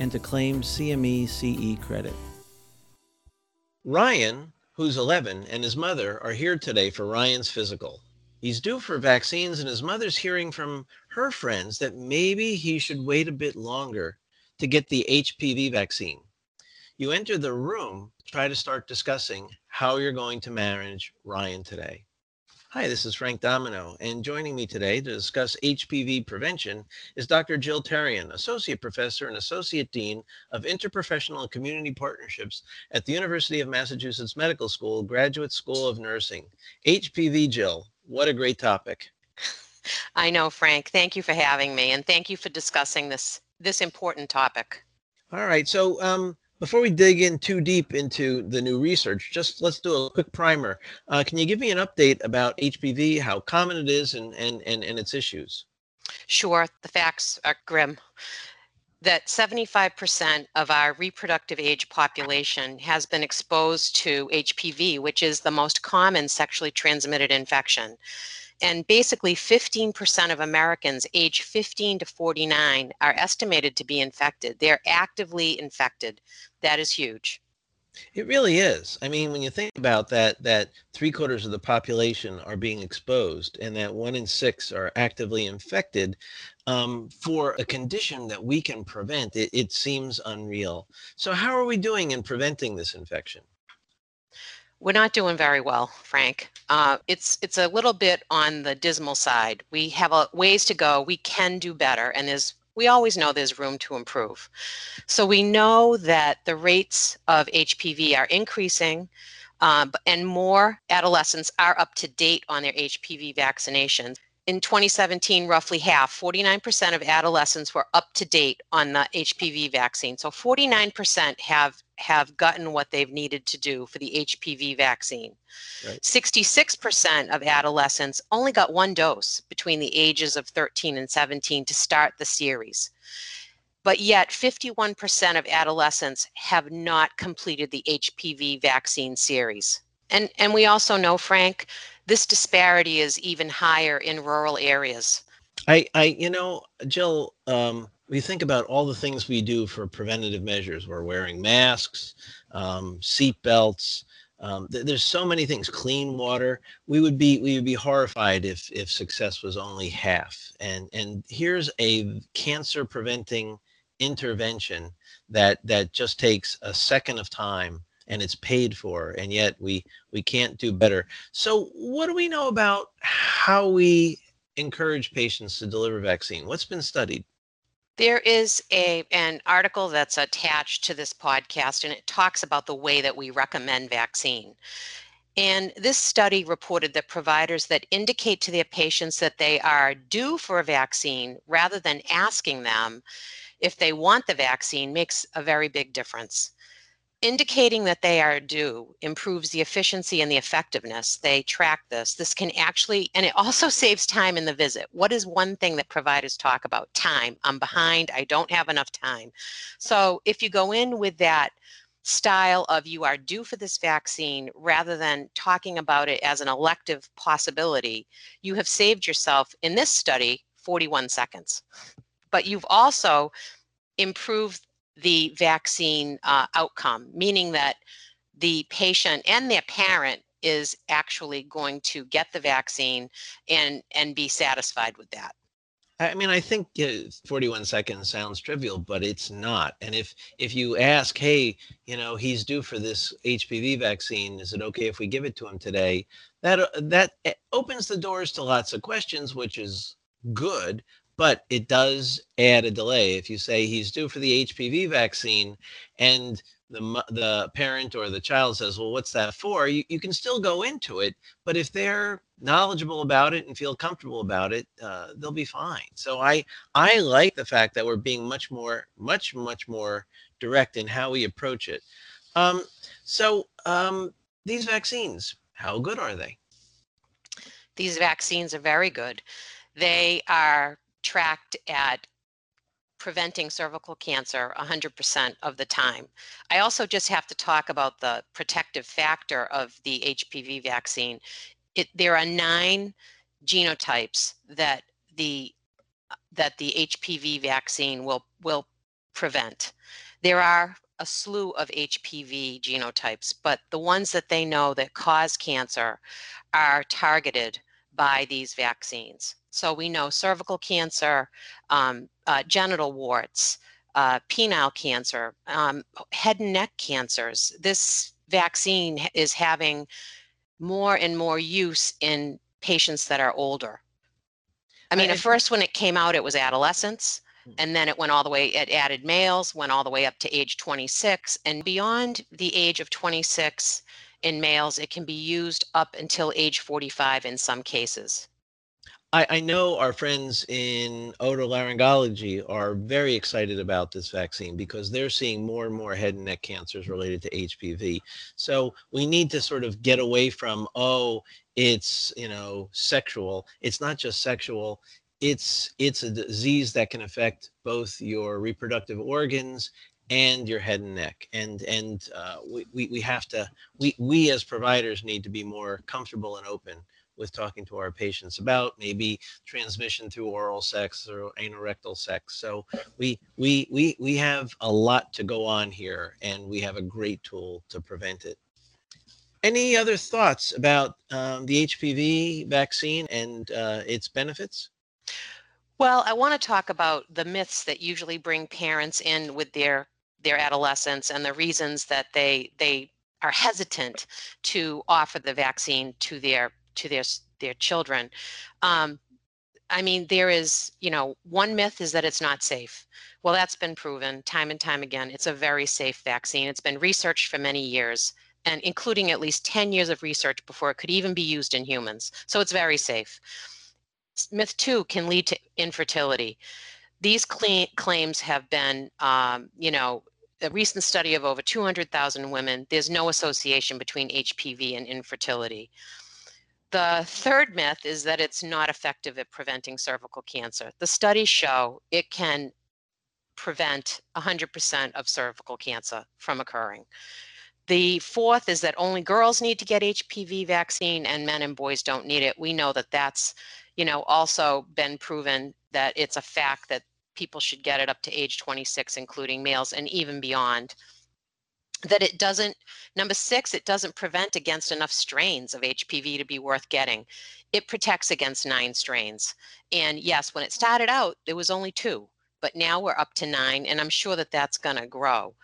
and to claim CME CE credit. Ryan, who's 11, and his mother are here today for Ryan's physical. He's due for vaccines, and his mother's hearing from her friends that maybe he should wait a bit longer to get the HPV vaccine. You enter the room, try to start discussing how you're going to manage Ryan today. Hi, this is Frank Domino, and joining me today to discuss HPV prevention is Dr. Jill Terrien, Associate Professor and Associate Dean of Interprofessional and Community Partnerships at the University of Massachusetts Medical School, Graduate School of Nursing. HPV, Jill, what a great topic. I know, Frank. Thank you for having me, and thank you for discussing this this important topic. All right, so um, before we dig in too deep into the new research, just let's do a quick primer. Uh, can you give me an update about HPV, how common it is, and, and, and, and its issues? Sure, the facts are grim. That 75% of our reproductive age population has been exposed to HPV, which is the most common sexually transmitted infection. And basically, 15% of Americans age 15 to 49 are estimated to be infected. They're actively infected. That is huge. It really is. I mean, when you think about that, that three quarters of the population are being exposed and that one in six are actively infected um, for a condition that we can prevent, it, it seems unreal. So, how are we doing in preventing this infection? We're not doing very well, Frank. Uh, it's it's a little bit on the dismal side. We have a ways to go. We can do better, and there's we always know there's room to improve. So we know that the rates of HPV are increasing. Um, and more adolescents are up to date on their HPV vaccinations in 2017, roughly half, 49% of adolescents were up to date on the HPV vaccine. So 49% have have gotten what they've needed to do for the HPV vaccine. Right. 66% of adolescents only got one dose between the ages of 13 and 17 to start the series. But yet, 51% of adolescents have not completed the HPV vaccine series. And, and we also know, Frank, this disparity is even higher in rural areas. I, I you know, Jill, um, we think about all the things we do for preventative measures. We're wearing masks, um, seat belts. Um, th- there's so many things. Clean water. We would be we would be horrified if if success was only half. And and here's a cancer preventing intervention that that just takes a second of time and it's paid for and yet we we can't do better so what do we know about how we encourage patients to deliver vaccine what's been studied there is a an article that's attached to this podcast and it talks about the way that we recommend vaccine. And this study reported that providers that indicate to their patients that they are due for a vaccine rather than asking them if they want the vaccine makes a very big difference indicating that they are due improves the efficiency and the effectiveness. They track this. This can actually, and it also saves time in the visit. What is one thing that providers talk about? Time. I'm behind. I don't have enough time. So if you go in with that style of you are due for this vaccine rather than talking about it as an elective possibility, you have saved yourself in this study 41 seconds. But you've also improved the vaccine uh, outcome, meaning that the patient and their parent is actually going to get the vaccine and and be satisfied with that. I mean, I think uh, 41 seconds sounds trivial, but it's not. And if if you ask, hey, you know, he's due for this HPV vaccine, is it okay if we give it to him today? That uh, that eh, opens the doors to lots of questions, which is good but it does add a delay. If you say he's due for the HPV vaccine and the the parent or the child says, "Well, what's that for?" You, you can still go into it, but if they're knowledgeable about it and feel comfortable about it, uh, they'll be fine. So I I like the fact that we're being much more much much more direct in how we approach it. Um, so um, these vaccines, how good are they? These vaccines are very good. They are tracked at preventing cervical cancer 100% of the time. I also just have to talk about the protective factor of the HPV vaccine. It, there are nine genotypes that the that the HPV vaccine will will prevent. There are a slew of HPV genotypes, but the ones that they know that cause cancer are targeted by these vaccines. So we know cervical cancer, um, uh, genital warts, uh, penile cancer, um, head and neck cancers. This vaccine is having more and more use in patients that are older. I mean, at first when it came out, it was adolescents, hmm. and then it went all the way, it added males, went all the way up to age 26. And beyond the age of 26 in males, it can be used up until age 45 in some cases. I, I know our friends in otolaryngology are very excited about this vaccine because they're seeing more and more head and neck cancers related to HPV. So we need to sort of get away from, oh, it's, you know, sexual. It's not just sexual. It's it's a disease that can affect both your reproductive organs and your head and neck and and uh, we, we, we have to we we as providers need to be more comfortable and open with talking to our patients about maybe transmission through oral sex or anorectal sex. So we we we we have a lot to go on here, and we have a great tool to prevent it. Any other thoughts about um, the HPV vaccine and uh, its benefits? Well, I want to talk about the myths that usually bring parents in with their their adolescents and the reasons that they they are hesitant to offer the vaccine to their to their their children. Um, I mean, there is, you know, one myth is that it's not safe. Well, that's been proven time and time again. It's a very safe vaccine. It's been researched for many years, and including at least 10 years of research before it could even be used in humans. So it's very safe. Myth two can lead to infertility. These claims have been, um, you know, a recent study of over 200,000 women, there's no association between HPV and infertility. The third myth is that it's not effective at preventing cervical cancer. The studies show it can prevent 100% of cervical cancer from occurring. The fourth is that only girls need to get HPV vaccine and men and boys don't need it. We know that that's, you know, also been proven that it's a fact that people should get it up to age 26, including males and even beyond that it doesn't number six it doesn't prevent against enough strains of hpv to be worth getting. It protects against nine strains. And yes when it started out there was only two but now we're up to nine and i'm sure that that's going to grow.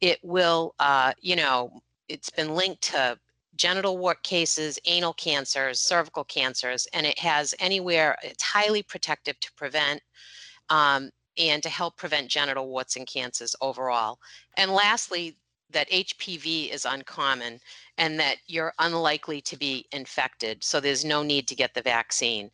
It will uh, you know it's been linked to genital wart cases anal cancers cervical cancers and it has anywhere it's highly protective to prevent um, and to help prevent genital warts and cancers overall. And lastly that HPV is uncommon and that you're unlikely to be infected. So there's no need to get the vaccine.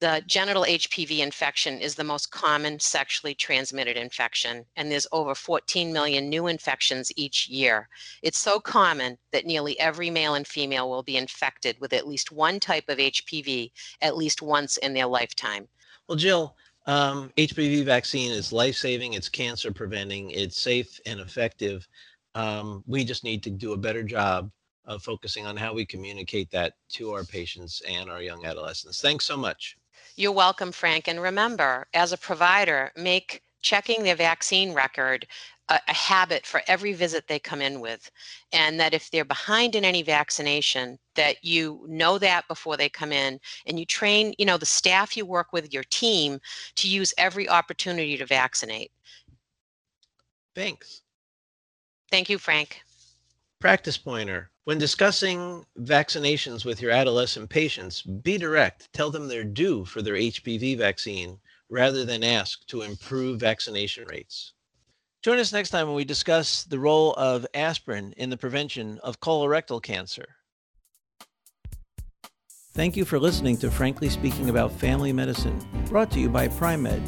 The genital HPV infection is the most common sexually transmitted infection, and there's over 14 million new infections each year. It's so common that nearly every male and female will be infected with at least one type of HPV at least once in their lifetime. Well, Jill, um, HPV vaccine is life saving, it's cancer preventing, it's safe and effective. Um, we just need to do a better job of focusing on how we communicate that to our patients and our young adolescents. Thanks so much. You're welcome, Frank. And remember, as a provider, make checking their vaccine record a, a, habit for every visit they come in with. And that if they're behind in any vaccination, that you know that before they come in and you train, you know, the staff you work with, your team, to use every opportunity to vaccinate. Thanks. Thank you, Frank. Practice pointer. When discussing vaccinations with your adolescent patients, be direct. Tell them they're due for their HPV vaccine rather than ask to improve vaccination rates. Join us next time when we discuss the role of aspirin in the prevention of colorectal cancer. Thank you for listening to Frankly Speaking About Family Medicine, brought to you by Pri-Med.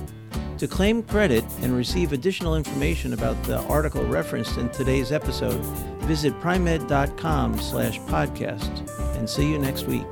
To claim credit and receive additional information about the article referenced in today's episode, visit pri-med.com slash podcast and see you next week.